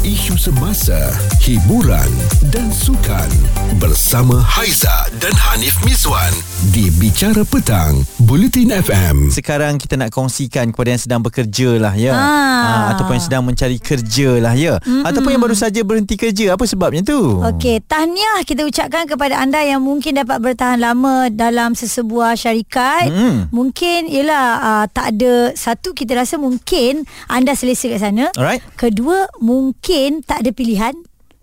isu semasa, hiburan dan sukan bersama Haiza dan Hanif Miswan di Bicara Petang, Bulletin FM. Sekarang kita nak kongsikan kepada yang sedang bekerja lah ya. Ah. Ah, ataupun yang sedang mencari kerja lah ya. Mm-mm. Ataupun yang baru saja berhenti kerja. Apa sebabnya tu? Okey, tahniah kita ucapkan kepada anda yang mungkin dapat bertahan lama dalam sesebuah syarikat. Mm. Mungkin ialah uh, tak ada satu kita rasa mungkin anda selesa kat sana. Alright. Kedua, mungkin tak ada pilihan.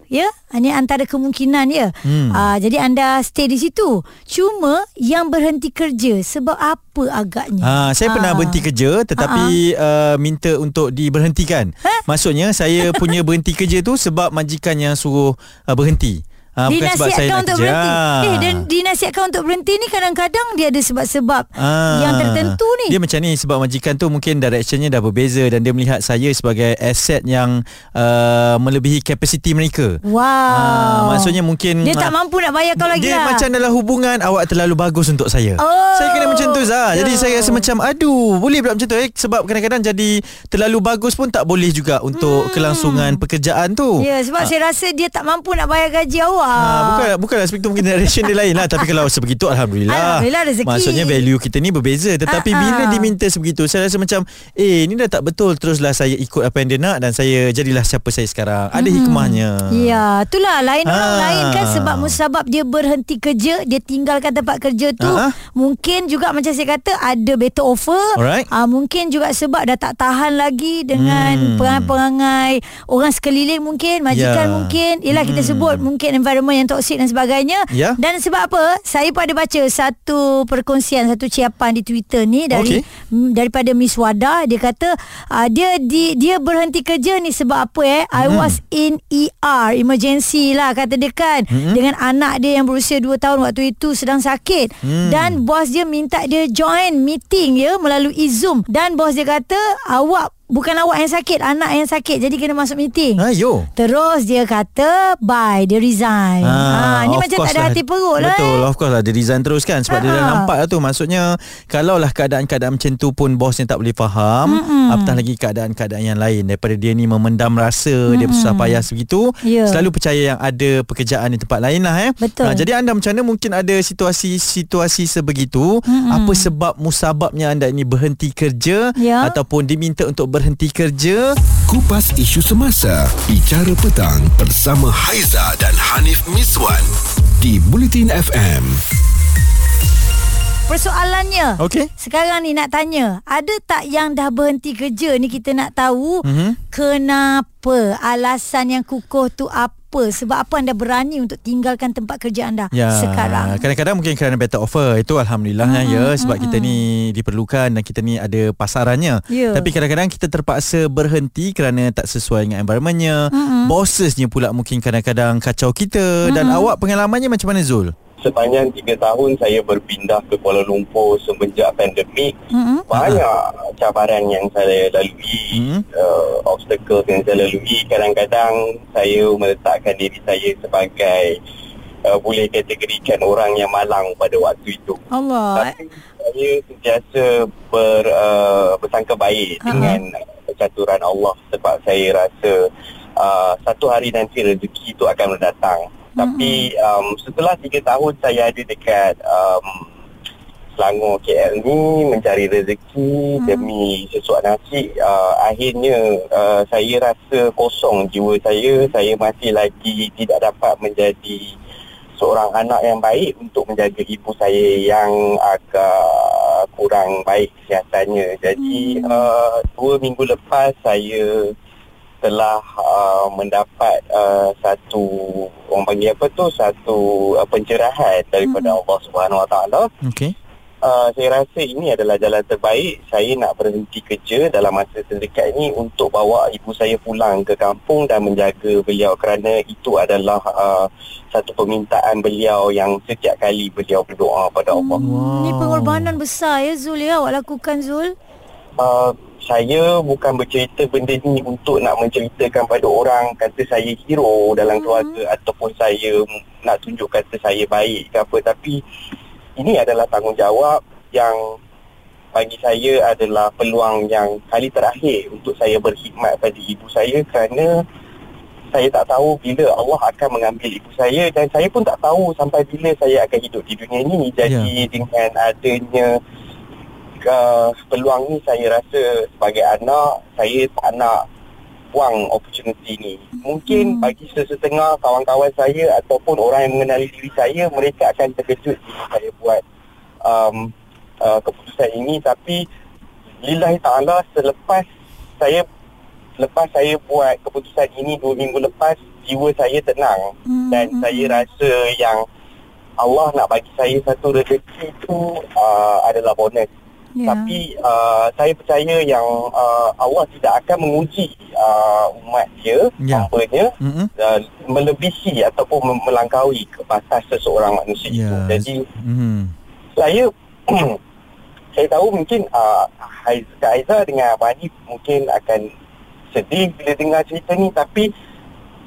Ya, ini antara kemungkinan ya. Hmm. Uh, jadi anda stay di situ. Cuma yang berhenti kerja sebab apa agaknya? Ha, saya pernah Ah. berhenti kerja tetapi uh, minta untuk diberhentikan. Ha? Maksudnya saya punya berhenti kerja tu sebab majikan yang suruh uh, berhenti. Ha, dinasihatkan untuk kerja. berhenti. Ah. Eh dan dinasihatkan untuk berhenti ni kadang-kadang dia ada sebab-sebab Ah. yang tertentu ni. Dia macam ni sebab majikan tu mungkin directionnya dah berbeza dan dia melihat saya sebagai aset yang uh, melebihi kapasiti mereka. Wow. Ah, maksudnya mungkin dia tak ah, mampu nak bayar kau lagi Dia lah. macam dalam hubungan awak terlalu bagus untuk saya. Oh. Saya kena macam tu Zah. Jadi Ya. saya rasa macam aduh, boleh pula macam tu eh sebab kadang-kadang jadi terlalu bagus pun tak boleh juga untuk Hmm. kelangsungan pekerjaan tu. Ya sebab saya rasa dia tak mampu nak bayar gaji awak. Ha, bukan bukanlah spektrum mungkin direction dia lain lah tapi kalau sebegitu alhamdulillah. Alhamdulillah rezeki. Maksudnya value kita ni berbeza tetapi Ah, ah. bila diminta sebegitu saya rasa macam eh ni dah tak betul teruslah saya ikut apa yang dia nak dan saya jadilah siapa saya sekarang. Ada hikmahnya. Ya, itulah lain orang Ah. lain kan sebab musabab dia berhenti kerja, dia tinggalkan tempat kerja tu. Ah. Mungkin juga macam saya kata ada better offer. Alright. Ah mungkin juga sebab dah tak tahan lagi dengan Hmm. perangai-perangai orang sekeliling mungkin, majikan Ya. mungkin. Ialah kita Hmm. sebut mungkin environment yang toksik dan sebagainya. Ya. Dan sebab apa? Saya pun ada baca satu perkongsian, satu ciapan di Twitter ni dari Okey. mm, daripada Miss Wada dia kata uh, dia di, dia berhenti kerja ni sebab apa eh I Hmm. was in ER emergency lah kata dia kan Hmm. dengan anak dia yang berusia 2 tahun waktu itu sedang sakit Hmm. dan bos dia minta dia join meeting ya melalui Zoom dan bos dia kata awak bukan awak yang sakit anak yang sakit jadi kena masuk meeting Ayo. Terus dia kata bye, dia resign. Ha, ni of macam tak ada hati perut lah. Betul, eh. of course lah Dia resign terus kan Sebab dia dah Ha-ha. nampak lah tu Maksudnya Kalau lah keadaan-keadaan macam tu pun Bosnya tak boleh faham Mm-mm. Apatah lagi keadaan-keadaan yang lain Daripada dia ni memendam rasa Dia susah payah sebegitu Ya. Selalu percaya yang ada pekerjaan di tempat lain lah eh. Betul. Ha, jadi anda macam mana Mungkin ada situasi-situasi sebegitu Mm-mm. Apa sebab musababnya anda ini berhenti kerja Ya. Ataupun diminta untuk berhenti kerja Kupas isu semasa, Bicara Petang bersama Haiza dan Hanif Miswan di Bulletin FM. Persoalannya Okey. Sekarang ni nak tanya Ada tak yang dah berhenti kerja ni Kita nak tahu Mhm. Kenapa Alasan yang kukuh tu apa Sebab apa anda berani Untuk tinggalkan tempat kerja anda Ya, Sekarang? Kadang-kadang mungkin kerana better offer Itu Alhamdulillah mm, ya Sebab kita ni diperlukan Dan kita ni ada pasarannya. Ya. Tapi kadang-kadang kita terpaksa berhenti Kerana tak sesuai dengan environmentnya. Mm Bossesnya pula mungkin kadang-kadang kacau kita Dan awak pengalamannya macam mana Zul? Sepanjang tiga tahun saya berpindah ke Kuala Lumpur semenjak pandemik Mm-mm. banyak cabaran yang saya lalui Mhm. uh, obstacle yang saya lalui kadang-kadang saya meletakkan diri saya sebagai uh, boleh kategorikan orang yang malang pada waktu itu Allah tapi saya sentiasa ber, uh, bersangka baik Ha-ha. dengan caturan Allah sebab saya rasa uh, satu hari nanti rezeki itu akan datang. Tapi um, setelah tiga tahun saya ada dekat um, Selangor KL ni mencari rezeki demi sesuap nasi uh, akhirnya uh, saya rasa kosong jiwa saya. Saya masih lagi tidak dapat menjadi seorang anak yang baik untuk menjaga ibu saya yang agak kurang baik kesihatannya. Jadi uh, dua minggu lepas saya telah uh, mendapat uh, satu orang panggil apa tu satu uh, pencerahan daripada Allah Subhanahu Wa Taala. Okey. Uh, saya rasa ini adalah jalan terbaik saya nak berhenti kerja dalam masa terdekat ini untuk bawa ibu saya pulang ke kampung dan menjaga beliau kerana itu adalah uh, satu permintaan beliau yang setiap kali beliau berdoa pada Allah. Hmm, Ni pengorbanan besar ya Zul ya Awak lakukan Zul Uh, saya bukan bercerita benda ni untuk nak menceritakan pada orang kata saya hero dalam keluarga ataupun saya nak tunjuk kata saya baik ke apa tapi ini adalah tanggungjawab yang bagi saya adalah peluang yang kali terakhir untuk saya berkhidmat pada ibu saya kerana saya tak tahu bila Allah akan mengambil ibu saya dan saya pun tak tahu sampai bila saya akan hidup di dunia ini. Jadi Ya. dengan adanya uh, peluang ni saya rasa sebagai anak saya tak nak buang opportunity ni. Mungkin bagi sesetengah kawan-kawan saya ataupun orang yang mengenali diri saya mereka akan terkejut bila saya buat um, uh, keputusan ini. Tapi lillahi ta'ala selepas saya lepas saya buat keputusan ini dua minggu lepas jiwa saya tenang. Hmm, dan hmm, saya rasa yang Allah nak bagi saya satu rezeki itu uh, adalah bonus Ya. tapi uh, saya percaya yang uh, Allah tidak akan menguji uh, umat dia, hamba-nya Mm-mm. uh, melebihi ataupun melangkaui ke batas seseorang manusia Ya. itu. Jadi Mhm. saya saya tahu mungkin uh, Kak Aizah dengan Abang Hanif mungkin akan sedih bila dengar cerita ni tapi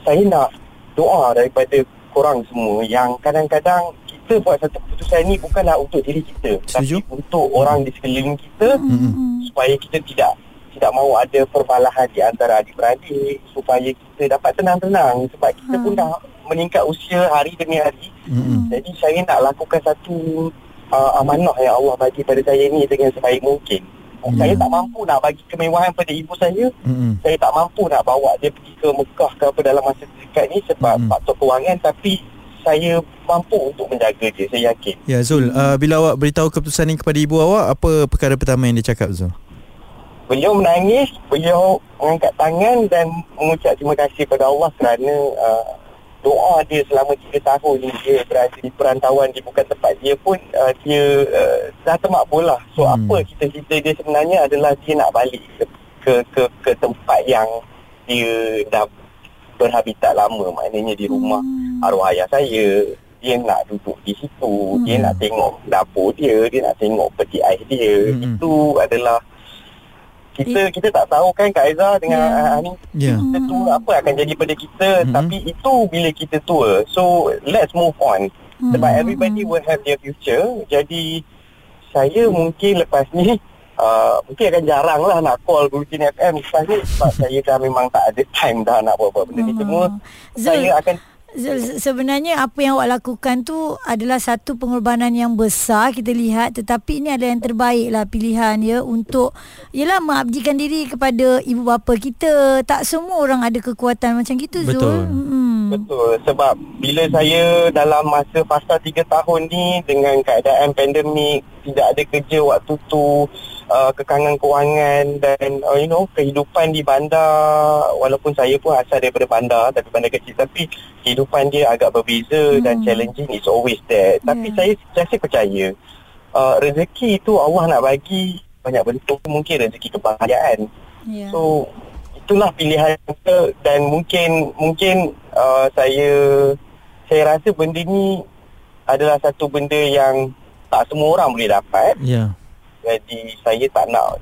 saya nak doa daripada korang semua yang kadang-kadang kita buat satu keputusan ni bukanlah untuk diri kita Setuju. tapi untuk orang di sekeliling kita Hmm. supaya kita tidak tidak mahu ada perbalahan di antara adik-beradik supaya kita dapat tenang-tenang sebab kita Ha. pun dah meningkat usia hari demi hari Mm-mm. jadi saya nak lakukan satu uh, amanah yang Allah bagi pada saya ni dengan sebaik mungkin. Ya. Saya tak mampu nak bagi kemewahan pada ibu saya. Mm-mm. Saya tak mampu nak bawa dia pergi ke Mekah ke apa dalam masa dekat ni sebab Mm-mm. faktor kewangan tapi saya mampu untuk menjaga dia, saya yakin. Ya Zul, uh, bila awak beritahu keputusan ini kepada ibu awak, apa perkara pertama yang dia cakap Zul? Beliau menangis, beliau mengangkat tangan dan mengucap terima kasih kepada Allah kerana uh, doa dia selama 3 tahun dia berada di perantauan di bukan tempat dia pun uh, dia uh, dah termakbul lah. So hmm. apa cita-cita dia sebenarnya adalah dia nak balik ke ke ke, ke tempat yang dia dah berhabitat lama maknanya di rumah Hmm. arwah ayah saya dia nak duduk di situ hmm. dia Hmm. nak tengok dapur dia dia nak tengok peti ais dia Hmm. hmm. itu adalah kita kita tak tahu kan Kak Aizah dengan yeah. Ani Ya. kita tua apa akan jadi pada kita Hmm. tapi itu bila kita tua so let's move on Hmm. sebab everybody will have their future jadi saya mungkin lepas ni Uh, mungkin akan jarang lah nak call Bulletin FM lepas ni sebab saya dah memang tak ada time dah nak buat-buat benda ni semua. Zul, saya akan Zul, sebenarnya apa yang awak lakukan tu adalah satu pengorbanan yang besar kita lihat tetapi ini adalah yang terbaik lah pilihan ya untuk yalah mengabdikan diri kepada ibu bapa kita tak semua orang ada kekuatan macam gitu Zul Betul. hmm. Betul sebab bila saya dalam masa fasa 3 tahun ni dengan keadaan pandemik tidak ada kerja waktu tu uh, kekangan kewangan dan uh, you know kehidupan di bandar walaupun saya pun asal daripada bandar tapi bandar kecil tapi kehidupan dia agak berbeza Hmm. dan challenging is always there tapi Yeah. saya saya percaya uh, rezeki itu Allah nak bagi banyak bentuk mungkin rezeki kebahagiaan ya. So itulah pilihan kita dan mungkin mungkin uh, saya saya rasa benda ni adalah satu benda yang tak semua orang boleh dapat. Ya. Jadi saya tak nak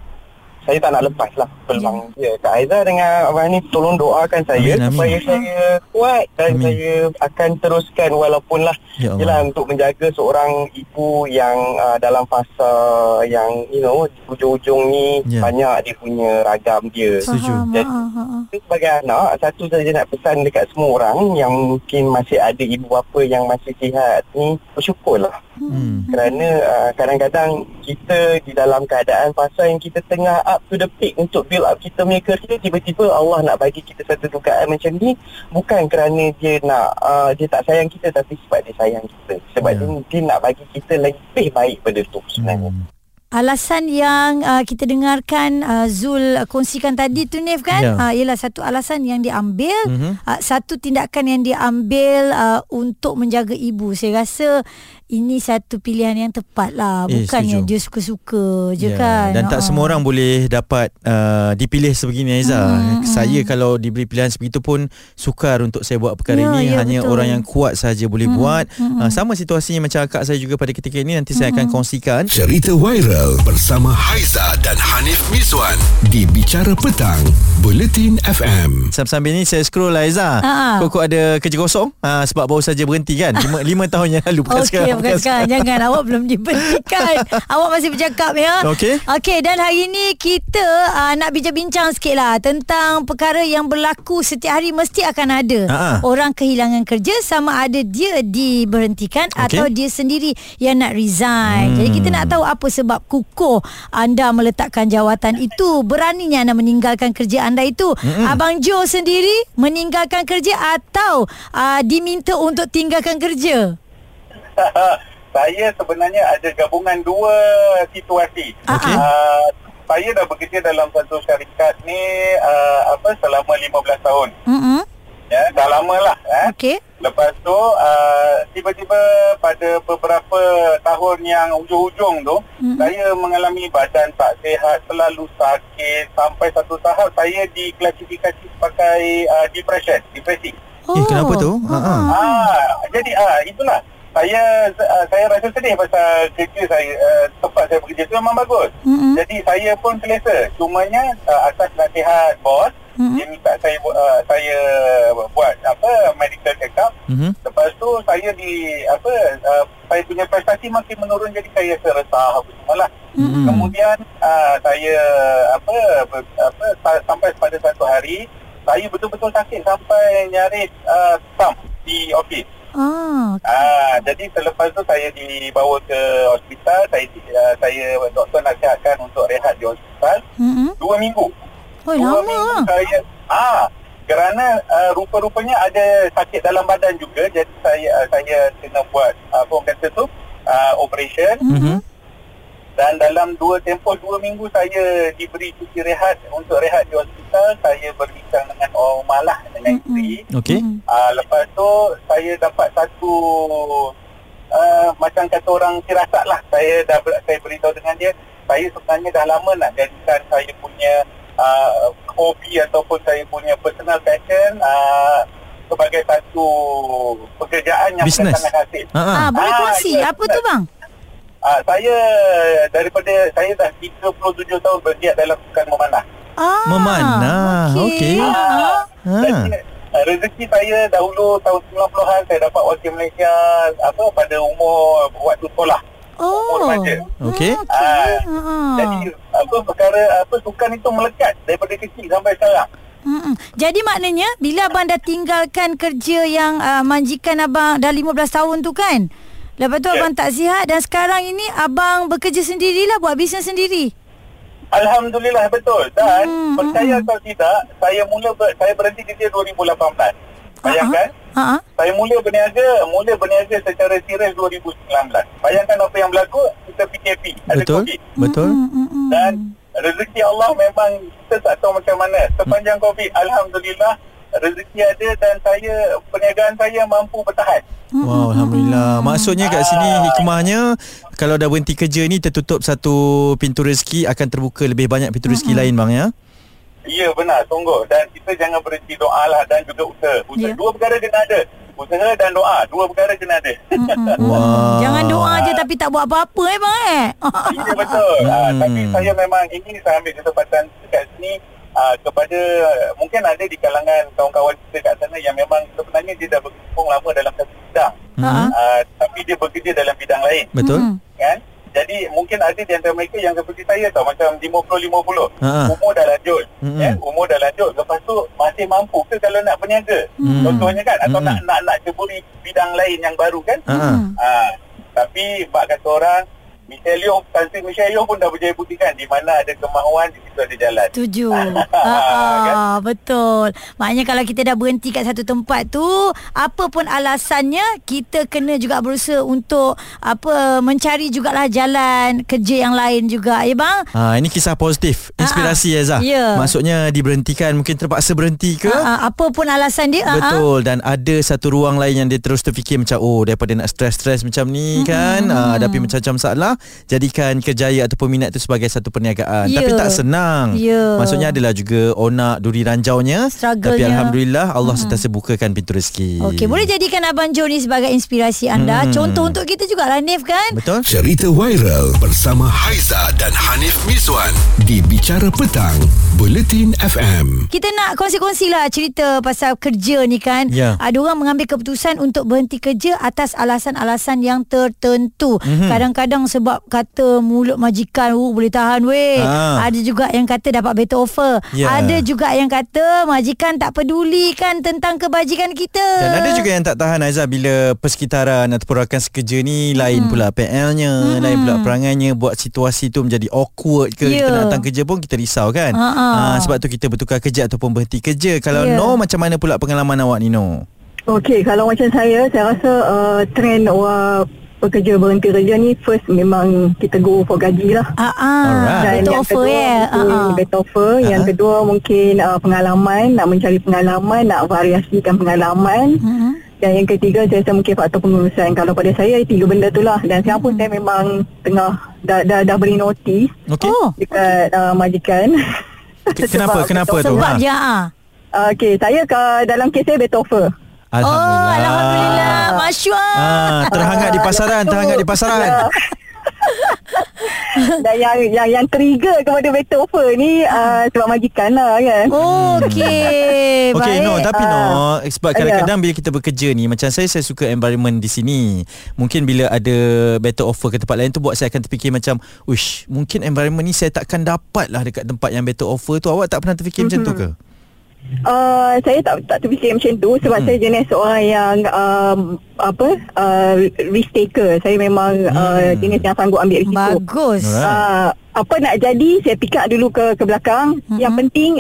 saya tak nak lepas lah peluang dia. Kak Aizah dengan Abang ni tolong doakan saya Amin, amin. supaya saya kuat dan Amin. saya akan teruskan walaupun lah Ya. Yelah untuk menjaga seorang ibu yang uh, dalam fasa yang you know di hujung-hujung ni Ya. banyak dia punya ragam dia. Setuju. Jadi-. Sebagai anak, satu saja nak pesan dekat semua orang yang mungkin masih ada ibu bapa yang masih sihat ni bersyukurlah. Hmm. Kerana uh, kadang-kadang kita di dalam keadaan fasa yang kita tengah up to the peak untuk build up kita punya career tiba-tiba Allah nak bagi kita satu dugaan macam ni bukan kerana dia nak uh, dia tak sayang kita tapi sebab dia sayang kita sebab Ya. dia, dia nak bagi kita lebih baik pada tu sebenarnya Hmm. Alasan yang uh, kita dengarkan uh, Zul kongsikan tadi tu Nif kan Ya. uh, ialah satu alasan yang diambil Mhm. uh, satu tindakan yang diambil uh, untuk menjaga ibu saya rasa ini satu pilihan yang tepat lah Eh, bukannya setuju. dia suka-suka je Ya, kan Dan tak Ah. semua orang boleh dapat uh, dipilih sebegini Aiza. Hmm, hmm. Saya kalau diberi pilihan sebegitu pun sukar untuk saya buat perkara Ya, ini. ya, Hanya betul. orang yang kuat saja boleh Hmm, buat. hmm. Uh, sama situasinya macam akak saya juga pada ketika ini nanti saya akan kongsikan. Cerita viral bersama Haiza dan Hanif Miswan di Bicara Petang, Buletin FM. Sambil-sambil ni saya scroll lah Aizah. Kok-kok ada kerja kosong ha, Sebab baru saja berhenti kan lima, lima tahun yang lalu Bukan Okey, sekarang bukan sekarang. Jangan. Awak belum diberhentikan. awak masih bercakap ya. Okey. Okey, dan hari ni kita uh, nak bincang-bincang sikit lah tentang perkara yang berlaku setiap hari mesti akan ada. Ha-ha. Orang kehilangan kerja sama ada dia diberhentikan Okey. atau dia sendiri yang nak resign. Hmm. Jadi kita nak tahu apa sebab kukuh anda meletakkan jawatan itu. Beraninya anda meninggalkan kerja anda itu. Hmm. Abang Joe sendiri meninggalkan kerja atau uh, diminta untuk tinggalkan kerja? saya sebenarnya ada gabungan dua situasi. Okey. Uh, saya dah bekerja dalam satu syarikat ni uh, apa selama 15 tahun. Mm-mm. Ya, dah lama lah. Eh. Okey. Lepas tu uh, tiba-tiba pada beberapa tahun yang ujung-ujung tu Mm-mm. saya mengalami badan tak sihat, selalu sakit sampai satu tahap saya diklasifikasi sebagai uh, depression, depresi. Eh, kenapa tu? Ha, ha. Ah, jadi ah itulah saya uh, saya rasa sedih pasal kerja saya uh, tempat saya bekerja tu memang bagus. Mm-mm. Jadi saya pun selesa. Cumanya uh, atas nasihat bos Mm-mm. dia minta saya uh, saya buat apa medical check up. Mhm. Lepas tu saya di apa uh, saya punya prestasi makin menurun jadi saya seresah apa semualah. Mm-mm. Kemudian uh, saya apa apa sa- sampai pada satu hari saya betul-betul sakit sampai nyaris uh, sam di office. Ah, Ah, jadi selepas tu saya dibawa ke hospital, saya uh, saya doktor nasihatkan untuk rehat di hospital mm dua minggu. Oh, dua lama. minggu saya ah kerana uh, rupa-rupanya ada sakit dalam badan juga jadi saya uh, saya kena buat apa orang kata tu uh, operation Mhm. Dan dalam dua tempoh dua minggu saya diberi cuti rehat untuk rehat di hospital saya berbincang dengan orang rumah lah dengan Mm-mm. isteri Okey. Mm. uh, lepas tu saya dapat satu uh, macam kata orang firasat lah saya dah ber, saya beritahu dengan dia saya sebenarnya dah lama nak jadikan saya punya uh, hobi ataupun saya punya personal passion uh, sebagai satu pekerjaan yang Business. mendatangkan hasil Ha, ha. Ah, boleh Ah, kongsi. ya, Apa tu bang? Uh, saya daripada saya dah 37 tahun bergiat dalam sukan memanah. Ah, Memanah. Okey. Ah. Ha. Jadi uh, rezeki saya dahulu tahun 90-an saya dapat wakil Malaysia apa pada umur waktu sekolah. Oh. remaja. Okey. Ah, Ah. Jadi apa perkara apa sukan itu melekat daripada kecil sampai sekarang. Mm-mm. Jadi maknanya bila abang dah tinggalkan kerja yang uh, majikan abang dah 15 tahun tu kan. Lepas tu Ya. abang tak sihat dan sekarang ini abang bekerja sendirilah buat bisnes sendiri. Alhamdulillah betul dan Hmm, percaya hmm. atau tidak saya mula ber, saya berhenti kerja 2018. Bayangkan Ha ah. Saya mula berniaga, mula berniaga secara serius 2019. Bayangkan apa yang berlaku, kita PKP, ada Betul. COVID. Betul. Mm, mm, mm. Dan rezeki Allah memang kita tak tahu macam mana. Sepanjang COVID, Alhamdulillah, rezeki ada dan saya, perniagaan saya mampu bertahan. Wow, Alhamdulillah. Maksudnya kat sini Ah. hikmahnya kalau dah berhenti kerja ni tertutup satu pintu rezeki akan terbuka lebih banyak pintu rezeki lain bang ya. Ya benar, sungguh. Dan kita jangan berhenti doa lah dan juga usaha. usaha. Ya. Dua perkara kena ada. Usaha dan doa. Dua perkara kena ada. Wah. Jangan doa je tapi tak buat apa-apa eh bang eh. Ya betul. Hmm. tapi saya memang ini saya ambil kesempatan dekat sini uh, kepada mungkin ada di kalangan kawan-kawan kita kat sana yang memang sebenarnya dia dah berkecimpung lama dalam satu bidang. Mhm. Uh, tapi dia bekerja dalam bidang lain Betul? Mm-mm. kan. Jadi mungkin ada di antara mereka yang seperti saya tau macam 50-50. Ha. Umur dah lanjut. Mm-mm. Ya, umur dah lanjut. Lepas tu masih mampu ke kalau nak berniaga? Mm. Contohnya kan atau Mm-mm. nak nak nak ceburi bidang lain yang baru kan? Mm. Ah, tapi bak kata orang Michelle Yeoh, Tan Sri Michelle Yeoh pun dah berjaya buktikan di mana ada kemahuan di situ ada jalan. Setuju. Kan? ah, betul. Maknanya kalau kita dah berhenti kat satu tempat tu, apa pun alasannya, kita kena juga berusaha untuk apa mencari jugalah jalan kerja yang lain juga, ya bang? Ha, ini kisah positif Inspirasi Ah, ah. Azah Ya. Maksudnya diberhentikan Mungkin terpaksa berhenti ke Ah, ah, apa pun alasan dia. ah, ah. Betul Dan ada satu ruang lain Yang dia terus terfikir Macam oh daripada nak stres-stres Macam ni kan ah, Hadapi macam-macam masalah jadikan kerjaya ataupun minat tu sebagai satu perniagaan. Ya. Tapi tak senang. Ya. Maksudnya adalah juga onak duri ranjaunya. Tapi alhamdulillah Allah hmm. sentiasa bukakan pintu rezeki. Okey, boleh jadikan Abang Jo ni sebagai inspirasi anda. Hmm. Contoh untuk kita juga lah Nif kan? Betul? Cerita viral bersama Haiza dan Hanif Miswan di Bicara Petang, Buletin FM. Kita nak kongsi-kongsi lah cerita pasal kerja ni kan. Ya. Ada orang mengambil keputusan untuk berhenti kerja atas alasan-alasan yang tertentu. Mhm. Mm-hmm. Kadang-kadang sebab kata mulut majikan, oh boleh tahan weh. Ah. Ada juga yang kata dapat better offer. Ya. Ada juga yang kata majikan tak peduli kan tentang kebajikan kita. Dan ada juga yang tak tahan Aizah bila persekitaran ataupun rakan sekerja ni lain Hmm. pula PL-nya, lain pula perangainya buat situasi tu menjadi awkward ke Ya. kita nak datang kerja pun kita risau kan. Ha, ha. Ah, sebab tu kita bertukar kerja ataupun berhenti kerja. Kalau Ya. no macam mana pula pengalaman awak ni no? Okey, kalau macam saya, saya rasa uh, trend orang pekerja berhenti kerja ni first memang kita go for gaji lah. Ah, ah. Alright. Dan better yang offer kedua ya. Ah, mungkin ah. better offer. Yang Ah. kedua mungkin uh, pengalaman, nak mencari pengalaman, nak variasikan pengalaman. Mhm. Dan yang ketiga saya rasa mungkin faktor pengurusan. Kalau pada saya tiga benda tu lah. Dan sekarang pun saya memang tengah dah dah, dah beri notis Okey. Oh, dekat uh, majikan. Ke- kenapa? Sebab Kenapa tu? sebab Ha. dia ah. Uh, Okey, saya ke, dalam kes saya better offer. Oh, alhamdulillah. Masyua. Ah, terhangat di pasaran, terhangat di pasaran. Dan yang yang yang trigger kepada better offer ni uh, sebab majikan lah kan. Okey. Okey baik. no tapi no Ah. sebab Ya. kadang-kadang bila kita bekerja ni macam saya saya suka environment di sini. Mungkin bila ada better offer ke tempat lain tu buat saya akan terfikir macam uish mungkin environment ni saya takkan dapat lah dekat tempat yang better offer tu. Awak tak pernah terfikir macam tu ke? Uh, saya tak tak terfikir macam tu sebab Hmm. saya jenis seorang yang um, apa uh, risk taker. Saya memang uh, Hmm. jenis yang sanggup ambil risiko. Bagus. Uh, apa nak jadi saya pick up dulu ke ke belakang. Mhm. Yang penting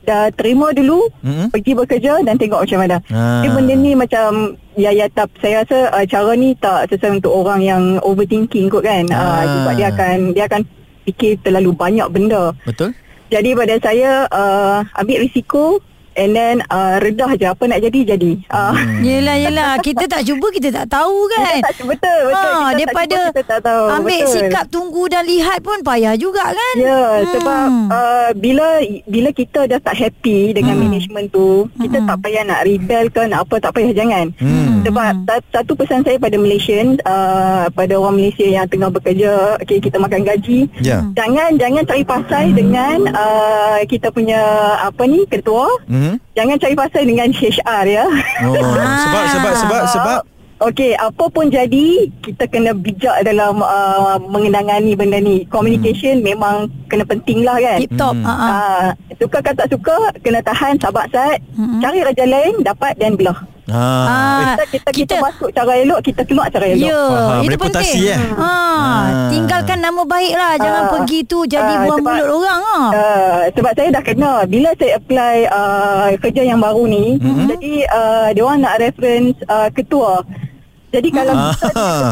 dah terima dulu, Mm-mm. pergi bekerja dan tengok macam mana. Ah. Jadi benda ni macam ya ya tak saya rasa uh, cara ni tak sesuai untuk orang yang overthinking kot kan. Uh, Ah. sebab dia akan dia akan fikir terlalu banyak benda. Betul? Jadi pada saya uh, ambil risiko and then uh, redah je apa nak jadi jadi. Uh, Hmm. Yelah yelah Kita tak cuba Kita tak tahu kan kita tak, betul betul. Ah, kita daripada tak, cuba, kita tak tahu. Ambil betul. sikap tunggu dan lihat pun Payah juga kan Ya, Hmm. sebab uh, bila bila kita dah tak happy dengan Hmm. management tu, kita tak payah nak rebel ke nak apa tak payah jangan. Hmm. Sebab ta- satu pesan saya pada Malaysian, uh, pada orang Malaysia yang tengah bekerja, okay, kita makan gaji, Ya. jangan jangan cari pasal dengan uh, kita punya apa ni ketua, Mhm. jangan cari pasal dengan HR ya. Oh, sebab sebab sebab sebab Okey, apa pun jadi, kita kena bijak dalam uh, mengenangani benda ni. Communication memang kena penting lah kan. Tip top Hmm. ah, ah. Ah, suka ke tak suka, kena tahan, sabar sat. Mm-mm. Cari raja lain, dapat dan belah. Ha. Ah. Kita, kita, kita, kita- masuk cara elok, kita keluar cara elok. Ya, Faham. itu Reputasi, penting. eh? Ha, Ah. tinggalkan nama baik lah. Jangan Ah. pergi tu jadi Ah, buang sebab- mulut orang ah. Uh, sebab saya dah kena Bila saya apply uh, Kerja yang baru ni Mhm. mm-hmm. Jadi uh, Dia orang nak reference uh, Ketua Jadi kalau Ah.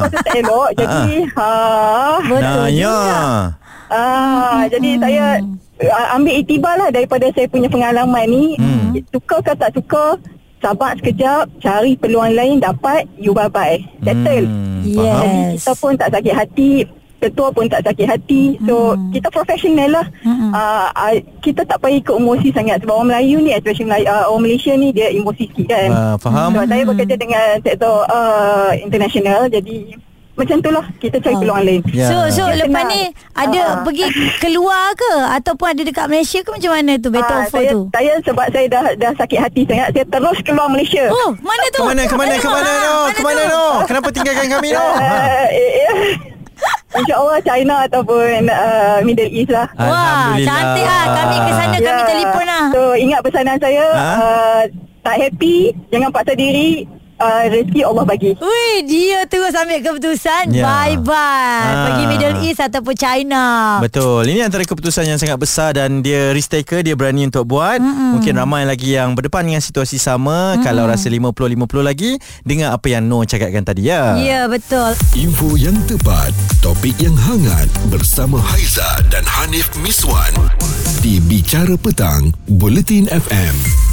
kita tak elok Jadi uh, Betul Nah, ya. Ah, jadi saya uh, ambil itibar lah daripada saya punya pengalaman ni. Hmm. Suka ke tak suka, sabar sekejap, cari peluang lain dapat, you bye-bye. Settle. Hmm, Yes. faham. Kita pun tak sakit hati, ketua pun tak sakit hati. So, Hmm. kita profesional lah. Hmm. Uh, uh, kita tak payah ikut emosi sangat. Sebab orang Melayu ni, especially Melayu, uh, orang Malaysia ni, dia emosi sikit kan. Ah, faham. Sebab saya bekerja dengan sektor uh, international, jadi macam tu lah. Kita cari Oh. peluang lain. Ya. So so Dia lepas ni ada Ah. pergi keluar ke ataupun ada dekat Malaysia ke macam mana tu better Ah, offer saya, tu? Saya sebab saya dah dah sakit hati sangat Saya terus keluar Malaysia Oh, mana tu? Ke mana ke mana ke mana no? Ke mana no? Kenapa tinggalkan kami no? Ha. uh, eh, eh, InsyaAllah China ataupun uh, Middle East lah Wah, Alhamdulillah. cantik lah. Kami ke sana kami telefon lah. So ingat pesanan saya Ha? uh, Tak happy Jangan paksa diri uh, Rezeki Allah bagi Wih, dia terus ambil keputusan Ya. bye-bye. Ah. Pergi Middle East ataupun China. Betul. Ini antara keputusan yang sangat besar dan dia risk taker, dia berani untuk buat. Mm-mm. Mungkin ramai lagi yang berdepan dengan situasi sama. Mm-mm. Kalau rasa 50-50 lagi, dengar apa yang Noh cakapkan tadi ya. Ya, betul. Info yang tepat, topik yang hangat bersama Haiza dan Hanif Miswan di Bicara Petang, Buletin FM.